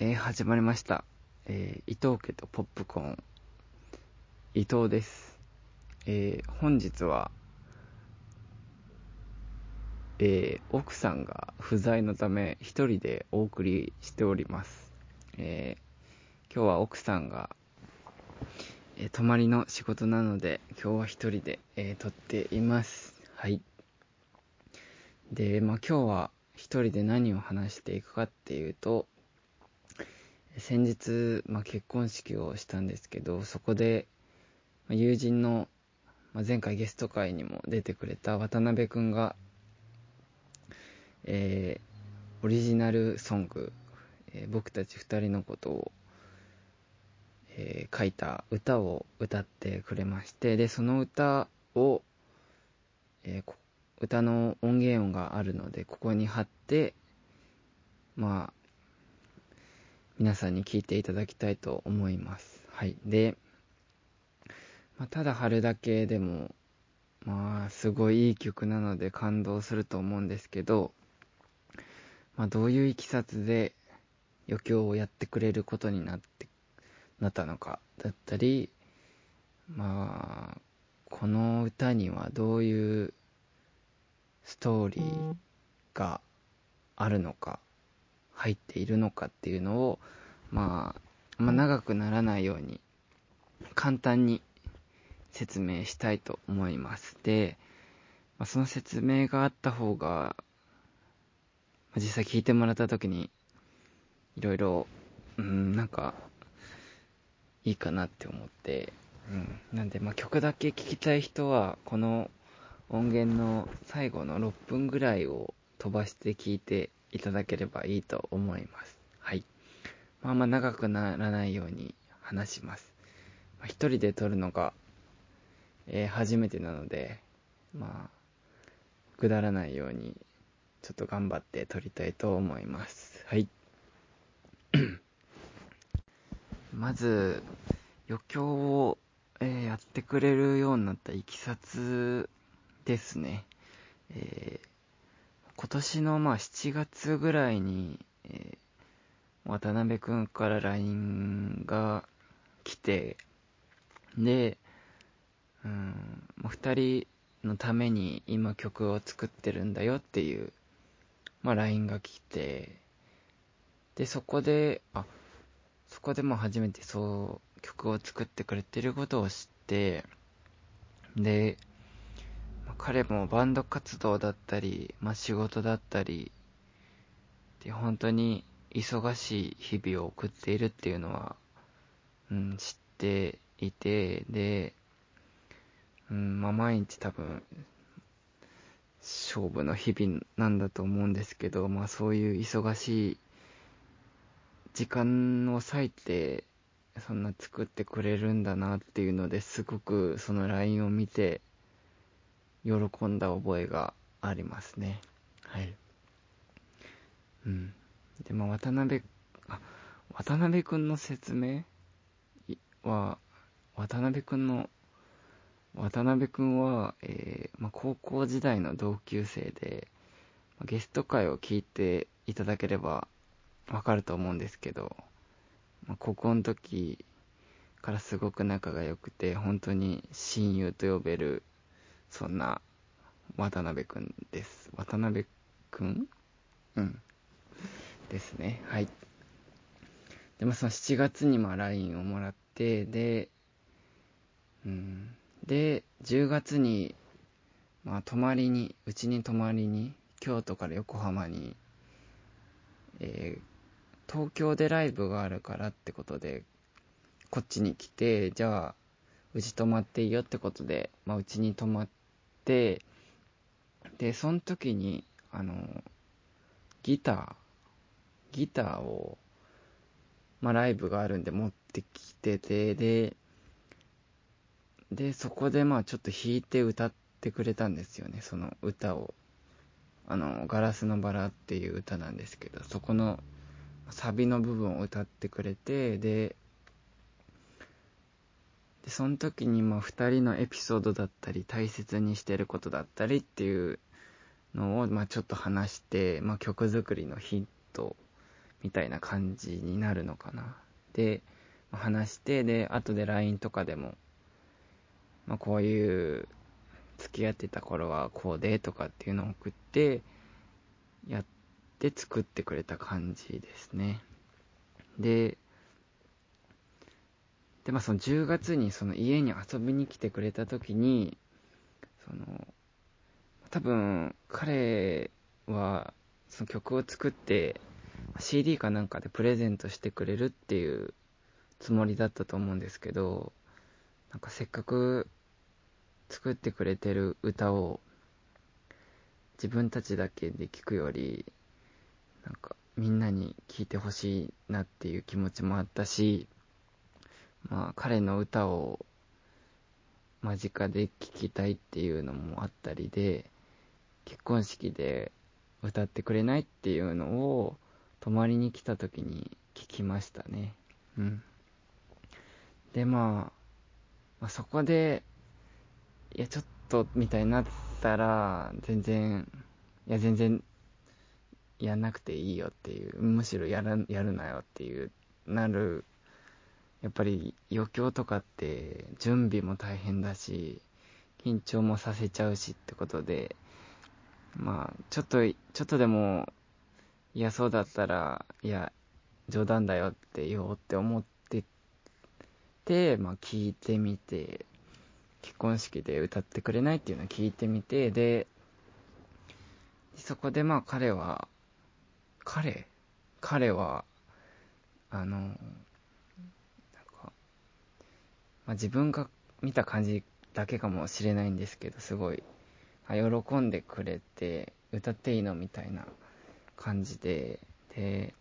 えー、始まりました。えー、伊藤家とポップコーン、伊藤です。えー、本日は、え、奥さんが不在のため、一人でお送りしております。え、今日は奥さんが、え、泊まりの仕事なので、今日は一人で、え、撮っています。はい。で、まあ今日は一人で何を話していくかっていうと、先日、まあ、結婚式をしたんですけど、そこで、まあ、友人の、まあ、前回ゲスト会にも出てくれた渡辺くんが、えー、オリジナルソング、えー僕たち二人のことを、えー書いた歌を歌ってくれまして、で、その歌を、えー歌の音源音があるので、ここに貼って、まあ、皆さんに聞いていただきたいと思います。はい。で、まあ、ただ貼るだけでも、まあ、すごいいい曲なので感動すると思うんですけど、まあ、どういういきさつで余興をやってくれることになって、なったのか、だったり、まあ、この歌にはどういうストーリーがあるのか、入っているのかっていうのを、まあ、まあ、長くならないように、簡単に説明したいと思います。で、まあ、その説明があった方が、まあ実際聞いてもらった時に、いろいろ、うん、なんか、いいかなって思って、うん。なんで、まあ、曲だけ聴きたい人は、この音源の最後の6分ぐらいを飛ばして聞いていただければいいと思います。はい。まあまあ長くならないように話します。まあ、一人で撮るのが、えー初めてなので、まあ、くだらないように、ちょっと頑張って撮りたいと思います。はい。まず、余興を、えーやってくれるようになったいきさつですね。えー今年のまあ7月ぐらいに、えー渡辺くんから LINE が来て、で、うん、二人のために今曲を作ってるんだよっていう、まあ LINE が来て、で、そこで、あ、そこでも初めてそう曲を作ってくれてることを知って、で、彼もバンド活動だったり、まあ、仕事だったりで本当に忙しい日々を送っているっていうのは、うん、知っていてで、うんまあ、毎日多分勝負の日々なんだと思うんですけど、まあ、そういう忙しい時間を割いてそんな作ってくれるんだなっていうのですごくその LINE を見て喜んだ覚えがありますね。はい。うん。で、まあ、渡辺、あ、渡辺くんの説明？いは、渡辺くんの、渡辺くんは、えーまあ、高校時代の同級生で、まあゲスト会を聞いていただければわかると思うんですけど、まあ、高校の時からすごく仲が良くて、本当に親友と呼べる、そんな渡辺くんです。渡辺くん？うん。ですね。はい。で、まあ、その7月にまあ LINE をもらって、で、うん。で、10月に、まあ、泊まりに、うちに泊まりに、京都から横浜に、えー東京でライブがあるからってことで、こっちに来て、じゃあ、うち泊まっていいよってことで、まあ、うちに泊まって、で、その時に、あの、ギター、ギターを、まあ、ライブがあるんで持ってきてて、で、で、そこでまあちょっと弾いて歌ってくれたんですよね、その歌を。あの、ガラスのバラっていう歌なんですけど、そこのサビの部分を歌ってくれて、で、で、その時にまあ二人のエピソードだったり、大切にしてることだったりっていうのをまあちょっと話して、まあ曲作りのヒントみたいな感じになるのかな。で、話して、で、後で LINE とかでも、まあ、こういう付き合ってた頃はこうでとかっていうのを送って、やって作ってくれた感じですね。で、で、まあその10月にその家に遊びに来てくれた時に、その、多分彼はその曲を作って CD かなんかでプレゼントしてくれるっていうつもりだったと思うんですけど、なんかせっかく作ってくれてる歌を自分たちだけで聴くより、なんかみんなに聴いてほしいなっていう気持ちもあったし、まあ彼の歌を間近で聴きたいっていうのもあったりで、結婚式で歌ってくれないっていうのを泊まりに来た時に聞きましたね。うん。で、まあ、まあ、そこで、いや、ちょっと、みたいになったら、全然、いや、全然、やんなくていいよっていう、むしろやらやるなよっていう、なる、やっぱり余興とかって準備も大変だし、緊張もさせちゃうしってことで、まあ、ちょっと、ちょっとでも嫌そうだったら、いや、冗談だよって言おうって思ってて、まあ聞いてみて、結婚式で歌ってくれないっていうのを聞いてみて、で、そこでまあ彼は、彼？彼は、あの、まあ自分が見た感じだけかもしれないんですけど、すごい、喜んでくれて、歌っていいのみたいな感じで、で、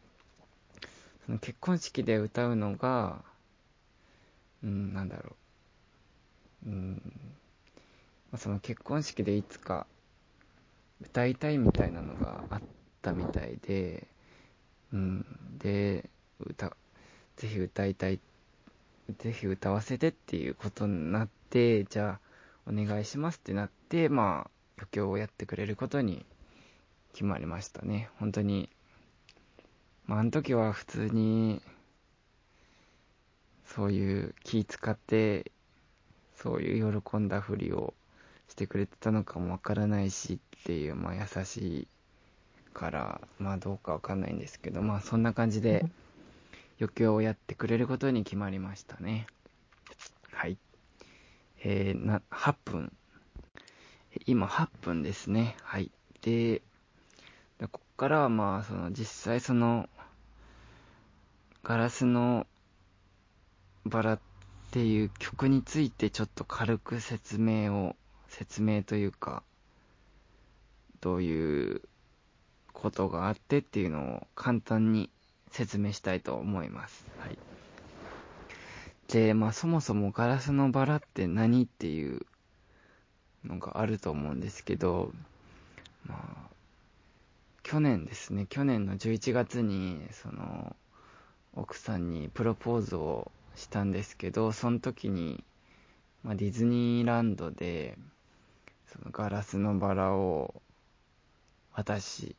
その結婚式で歌うのが、うん、なんだろう。うん、まあ、その結婚式でいつか歌いたいみたいなのがあったみたいで、うん、で、歌、ぜひ歌いたいって、ぜひ歌わせてっていうことになって、じゃあ、お願いしますってなって、まあ、余興をやってくれることに決まりましたね。本当に、まあ、あの時は普通に、そういう気使って、そういう喜んだふりをしてくれてたのかもわからないしっていう、まあ優しいから、まあどうかわかんないんですけど、まあそんな感じで余興をやってくれることに決まりましたね。はい。えー、な、8分。今8分ですね。はい。で、ここからはまあ、その実際その、ガラスのバラっていう曲についてちょっと軽く説明を、説明というか、どういうことがあってっていうのを簡単に説明したいと思います。はい。で、まあそもそもガラスのバラって何っていうのがあると思うんですけど、まあ、去年ですね、去年の11月に、その、奥さんにプロポーズをしたんですけど、その時に、まあ、ディズニーランドで、そのガラスのバラを渡し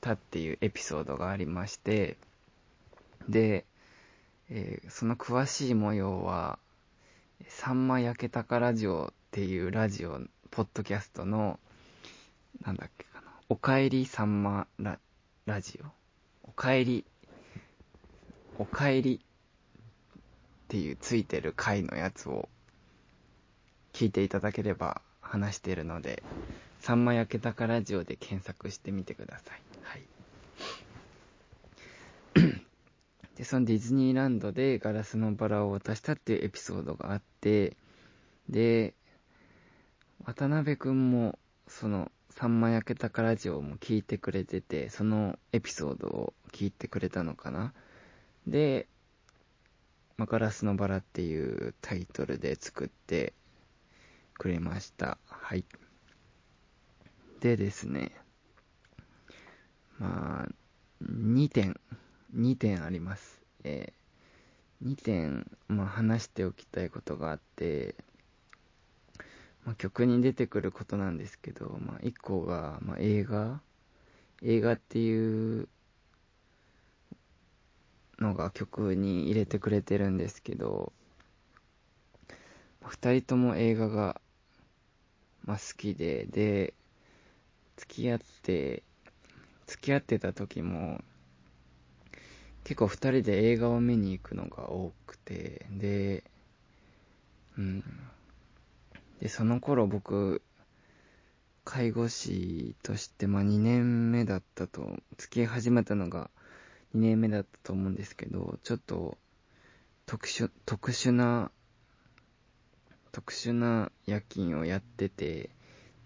たっていうエピソードがありまして、で、えー、その詳しい模様は、さんま焼けたかラジオっていうラジオ、ポッドキャストの、なんだっけかな、おかえりさんまララジオ。おかえり、おかえりっていうついてる回のやつを聞いていただければ話してるので、さんま焼けたかラジオで検索してみてください。はい。で、そのディズニーランドでガラスのバラを渡したっていうエピソードがあって、で、渡辺くんも、その、さんま焼けたかラジオも聞いてくれてて、そのエピソードを聞いてくれたのかな。で、まガラスのバラっていうタイトルで作ってくれました。はい。でですね、まあ、2点、2点あります。えー、2点、まあ、話しておきたいことがあって、まあ、曲に出てくることなんですけど、まあ、1個が、まあ、映画映画っていうのが曲に入れてくれてるんですけど、二人とも映画が、まあ、好きで、で、付き合って、付き合ってた時も、結構二人で映画を見に行くのが多くて、で、うん。で、その頃僕、介護士として、まあ2年目だったと、付き合い始めたのが2年目だったと思うんですけど、ちょっと特殊、特殊な、特殊な夜勤をやってて、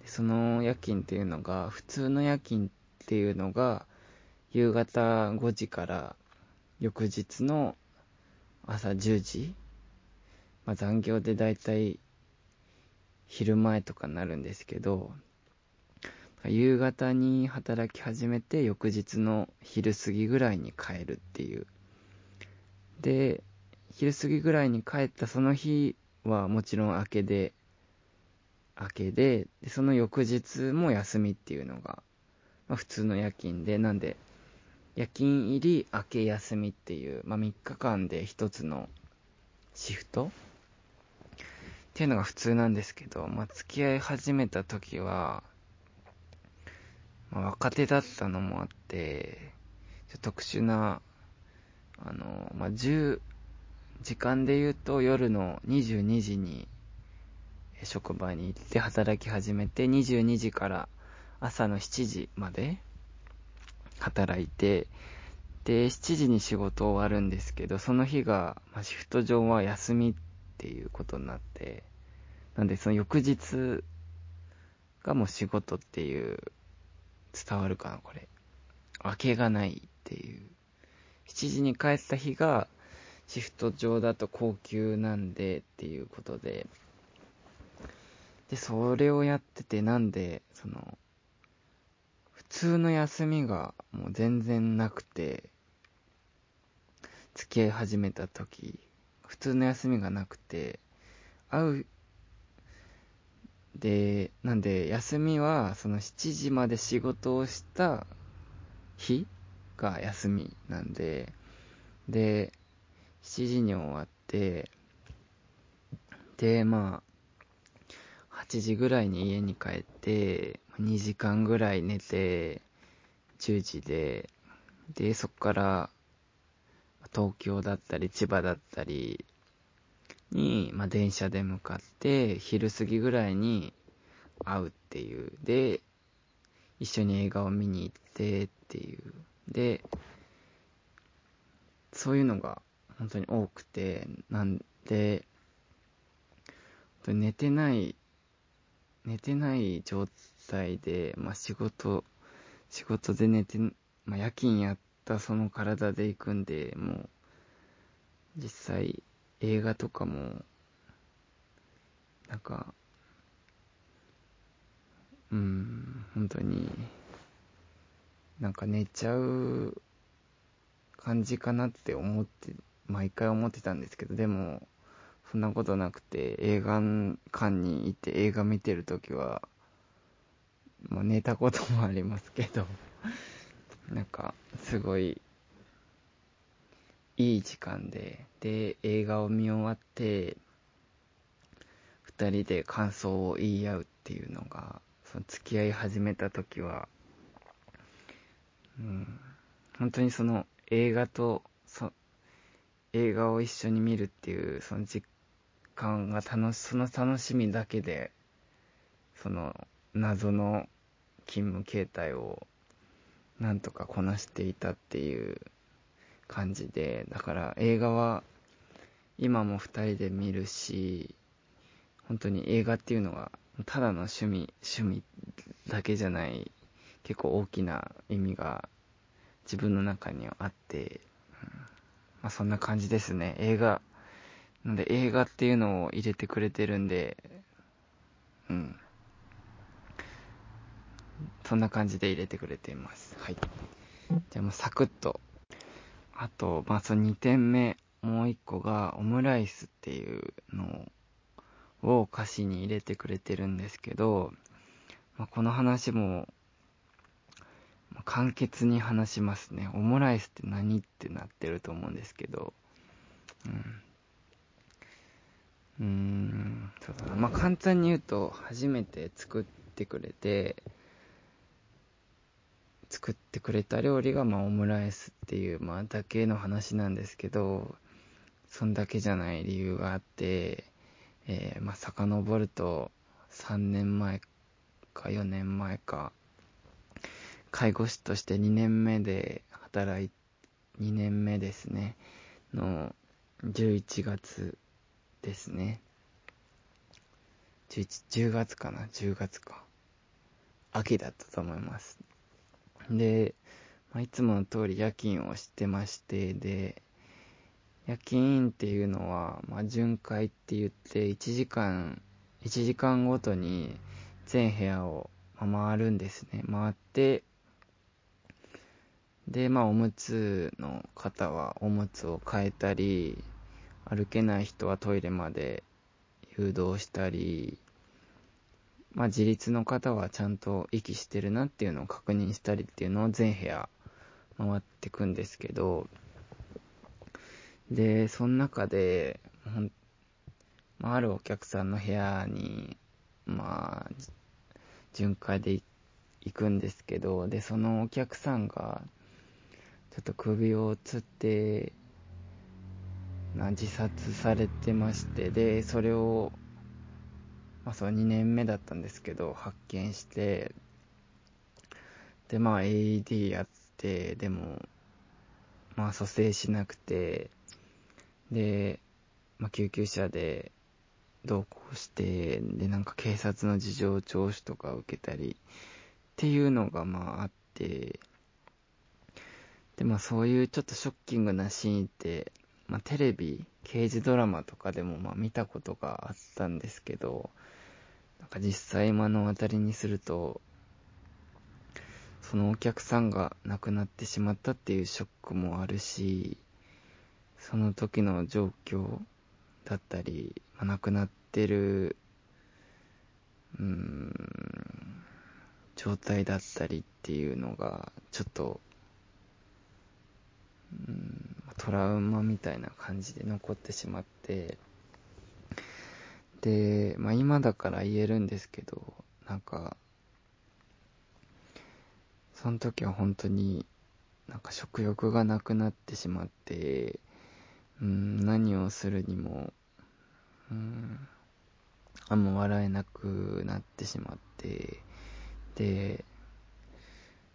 その夜勤っていうのが、普通の夜勤っていうのが、夕方5時から翌日の朝10時、まあ、残業でだいたい昼前とかになるんですけど、夕方に働き始めて翌日の昼過ぎぐらいに帰るっていう。で、昼過ぎぐらいに帰ったその日はもちろん明けで、明けで、でその翌日も休みっていうのが、まあ、普通の夜勤で、なんで、夜勤入り、明け休みっていう、まあ、3日間で1つのシフト？っていうのが普通なんですけど、まあ、付き合い始めた時は、まあ、若手だったのもあって、特殊な、あの、まあ、10、時間で言うと夜の22時に職場に行って働き始めて、22時から朝の7時まで働いて、で、7時に仕事終わるんですけど、その日が、まあ、シフト上は休みっていうことになって、なんでその翌日がもう仕事っていう伝わるかな、これ。明けがないっていう。7時に帰った日が、シフト上だと高級なんでっていうことで、で、それをやってて、なんで、その、通の休みがもう全然なくて、付き合い始めた時、普通の休みがなくて、会うで、なんで、休みは、その7時まで仕事をした日が休みなんで、で、7時に終わって、で、まあ、8時ぐらいに家に帰って、2時間ぐらい寝て、10時で、で、そこから、東京だったり、千葉だったり、に、まあ、電車で向かって、昼過ぎぐらいに会うっていう。で、一緒に映画を見に行ってっていう。で、そういうのが本当に多くて、なんで、寝てない、寝てない状態で、まあ、仕事、仕事で寝て、まあ、夜勤やったその体で行くんで、もう、実際、映画とかも、なんか、うん、本当に、なんか寝ちゃう感じかなって思って、毎回思ってたんですけど、でも、そんなことなくて、映画館に行って映画見てるときは、まあ、寝たこともありますけど、なんか、すごい、いい時間で、で、映画を見終わって、二人で感想を言い合うっていうのが、その付き合い始めた時は、うん、本当にその映画と、そ映画を一緒に見るっていう、その実感が楽し、その楽しみだけで、その謎の勤務形態をなんとかこなしていたっていう感じで、だから映画は今も二人で見るし、本当に映画っていうのはただの趣味、趣味だけじゃない結構大きな意味が自分の中にはあって、うん、まあそんな感じですね。映画。なんで映画っていうのを入れてくれてるんで、うん。そんな感じで入れてくれています。はい。じゃあもうサクッとあと、まあ、その2点目、もう1個が、オムライスっていうのを歌詞に入れてくれてるんですけど、まあ、この話も、まあ、簡潔に話しますね。オムライスって何ってなってると思うんですけど、うん。うーん、そうだな。まあ、簡単に言うと、初めて作ってくれて、作ってくれた料理が、まあ、オムライスっていう、まあ、だけの話なんですけど、そんだけじゃない理由があって、えー、まあ、遡ると、3年前か4年前か、介護士として2年目で働い、2年目ですね、の11月ですね。11、10月かな ?10 月か。秋だったと思います。で、まあ、いつもの通り夜勤をしてまして、で、夜勤っていうのは、まあ、巡回って言って、1時間、1時間ごとに全部屋を回るんですね。回って、で、まあ、おむつの方はおむつを変えたり、歩けない人はトイレまで誘導したり、まあ、自立の方はちゃんと息してるなっていうのを確認したりっていうのを全部屋回ってくんですけど、で、その中で、ほんまあ、あるお客さんの部屋に、まあ、巡回で行くんですけど、で、そのお客さんが、ちょっと首をつって、な自殺されてまして、で、それを、まあ、その2年目だったんですけど、発見して、で、まあ、AED やって、でも、まあ、蘇生しなくて、で、まあ、救急車で同行して、で、なんか警察の事情聴取とか受けたり、っていうのがまああって、で、まあそういうちょっとショッキングなシーンって、まあテレビ、刑事ドラマとかでもまあ見たことがあったんですけど、なんか実際目の当たりにすると、そのお客さんが亡くなってしまったっていうショックもあるし、その時の状況だったり、まあ、亡くなってる、うん、状態だったりっていうのが、ちょっとうん、トラウマみたいな感じで残ってしまって、で、まあ今だから言えるんですけど、なんか、その時は本当になんか食欲がなくなってしまって、うん、何をするにも、うん、あんま笑えなくなってしまって、で、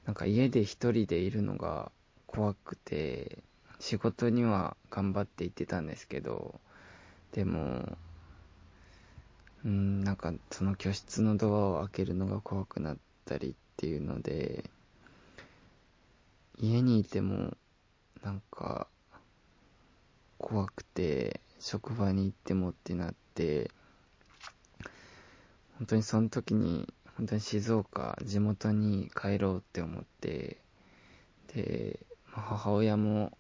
なんか家で一人でいるのが怖くて、仕事には頑張って行ってたんですけど、でも、うん、なんかその居室のドアを開けるのが怖くなったりっていうので、家にいても、なんか、怖くて、職場に行ってもってなって、本当にその時に、本当に静岡、地元に帰ろうって思って、で、母親も、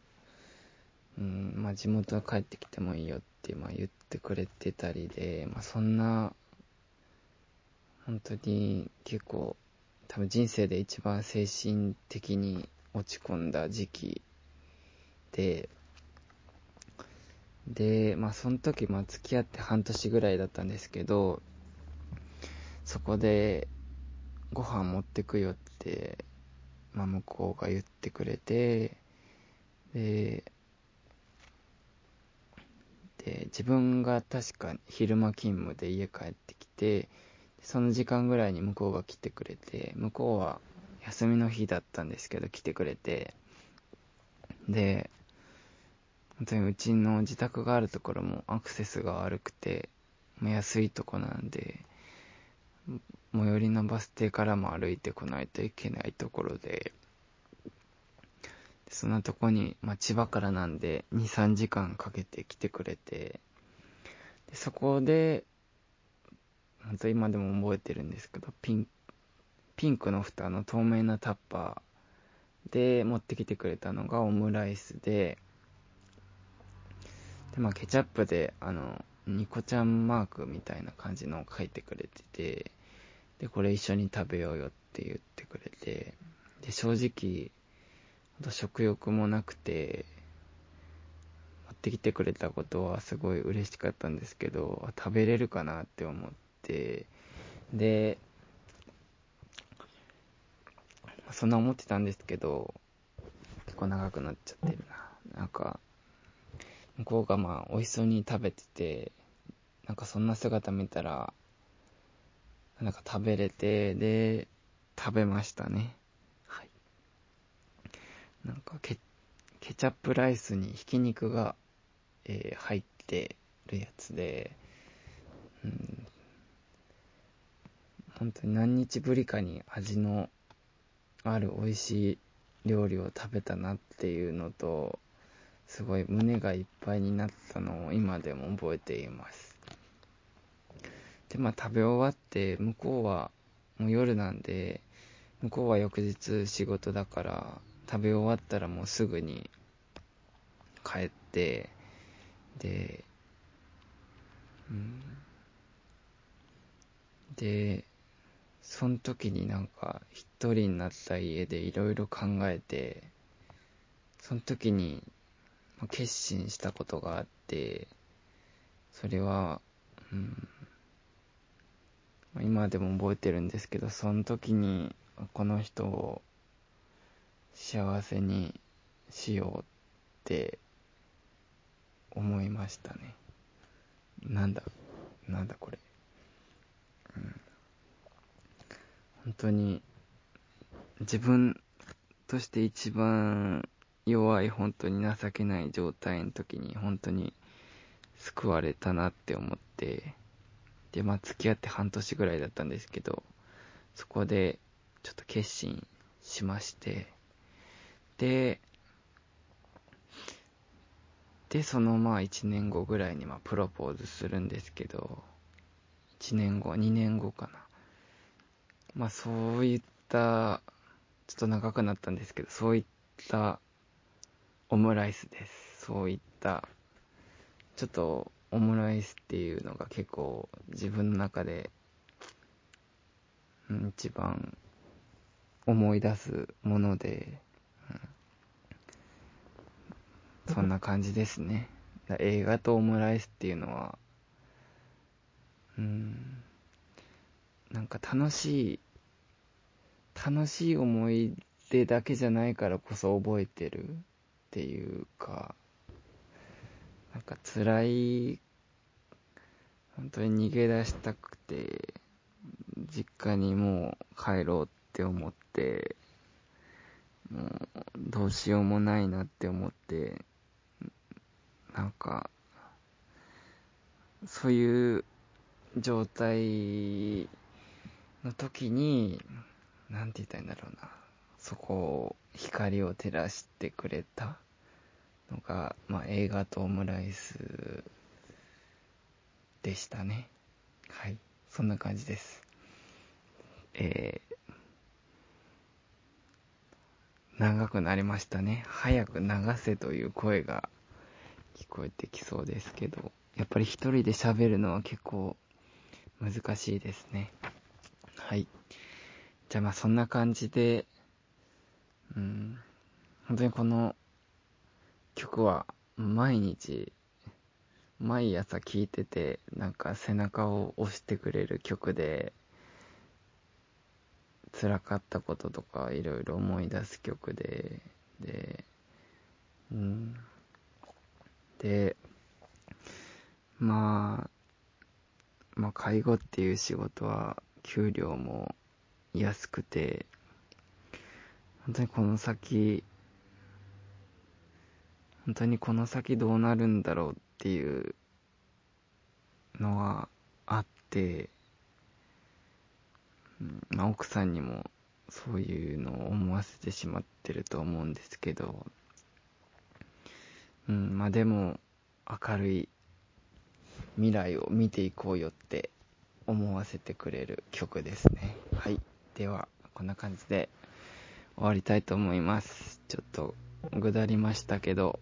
うん、まあ地元は帰ってきてもいいよって、まあ言ってくれてたりで、まあそんな、本当に結構、多分人生で一番精神的に落ち込んだ時期で、で、まあその時、まあ付き合って半年ぐらいだったんですけど、そこでご飯持ってくよってまあ、向こうが言ってくれて、で、で、自分が確か昼間勤務で家帰ってきて、その時間ぐらいに向こうが来てくれて、向こうは休みの日だったんですけど来てくれて、で、本当にうちの自宅があるところもアクセスが悪くて、安いとこなんで、最寄りのバス停からも歩いてこないといけないところで、そんなとこに、まあ、千葉からなんで2、3時間かけて来てくれて、でそこで、本当今でも覚えてるんですけど、ピン、ピンクの蓋の透明なタッパーで持ってきてくれたのがオムライスで、で、まあケチャップで、あの、ニコちゃんマークみたいな感じのを書いてくれてて、で、これ一緒に食べようよって言ってくれて、で、正直、食欲もなくて、持ってきてくれたことはすごい嬉しかったんですけど、食べれるかなって思って、で、そんな思ってたんですけど、結構長くなっちゃってるな。なんか、向こうがまあ、美味しそうに食べてて、なんかそんな姿見たら、なんか食べれて、で、食べましたね。なんかケ、ケチャップライスにひき肉が、えー、入ってるやつで、うん、本当に何日ぶりかに味のある美味しい料理を食べたなっていうのと、すごい胸がいっぱいになったのを今でも覚えています。で、まあ食べ終わって、向こうはもう夜なんで、向こうは翌日仕事だから、食べ終わったらもうすぐに帰って、で、うん、で、その時になんか一人になった家でいろいろ考えて、その時に決心したことがあって、それは、うん、今でも覚えてるんですけど、その時にこの人を幸せにしようって思いましたね。なんだ、なんだこれ。うん本当に自分として一番弱い本当に情けない状態の時に本当に救われたなって思ってでまあ付き合って半年ぐらいだったんですけどそこでちょっと決心しましてででそのまあ1年後ぐらいにまプロポーズするんですけど1年後2年後かなまあそういった、ちょっと長くなったんですけど、そういったオムライスです。そういった、ちょっとオムライスっていうのが結構自分の中で、うん、一番思い出すもので、うん、そんな感じですね。映画とオムライスっていうのは、うん、なんか楽しい、楽しい思い出だけじゃないからこそ覚えてるっていうか、なんか辛い、本当に逃げ出したくて、実家にもう帰ろうって思って、もうどうしようもないなって思って、なんか、そういう状態の時に、なんて言ったらいいんだろうな。そこを光を照らしてくれたのが、まあ、映画とオムライスでしたね。はい。そんな感じです。えー、長くなりましたね。早く流せという声が聞こえてきそうですけど、やっぱり一人で喋るのは結構難しいですね。はい。じゃあまあそんな感じで、うん、本当にこの曲は毎日、毎朝聴いてて、なんか背中を押してくれる曲で、辛かったこととかいろいろ思い出す曲で、で、うん。で、まあ、まあ介護っていう仕事は給料も安くて、本当にこの先、本当にこの先どうなるんだろうっていうのはあって、まあ、奥さんにもそういうのを思わせてしまってると思うんですけど、うん、まあでも明るい未来を見ていこうよって思わせてくれる曲ですね。はい。では、こんな感じで終わりたいと思います。ちょっと、ぐだりましたけど、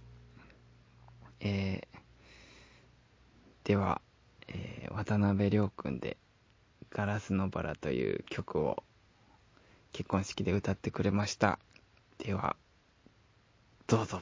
えー、では、えー、渡辺亮君で、ガラスのバラという曲を結婚式で歌ってくれましたではどうぞ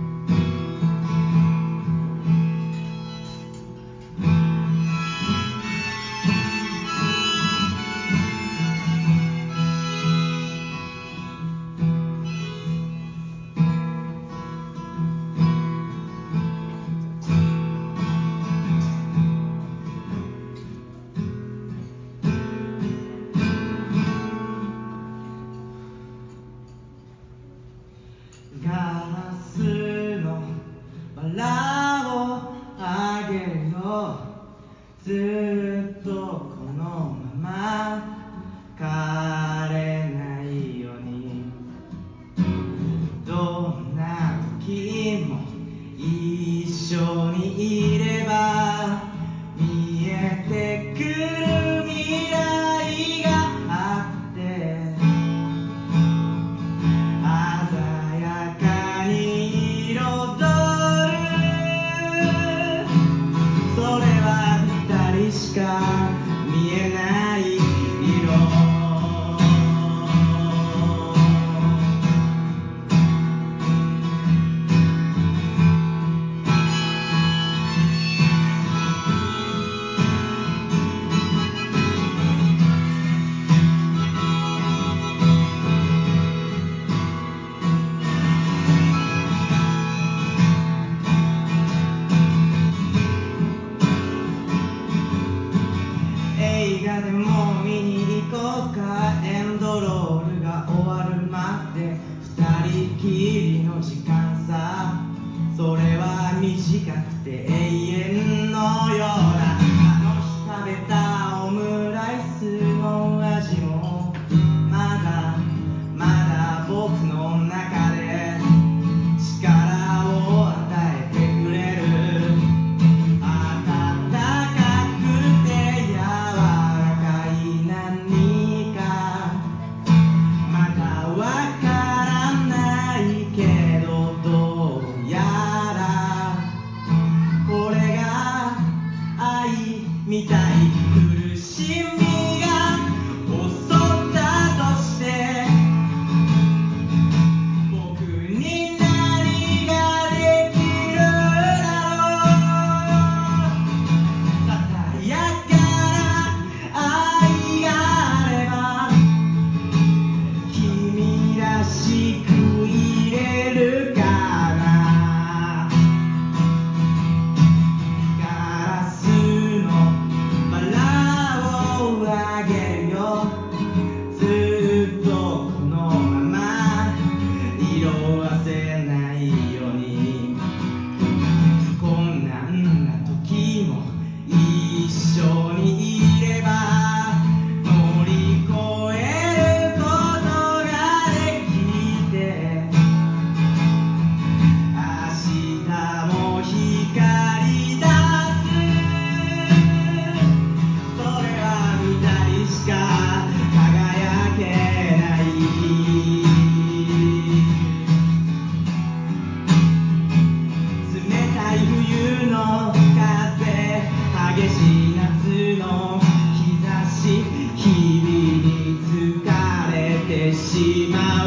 しま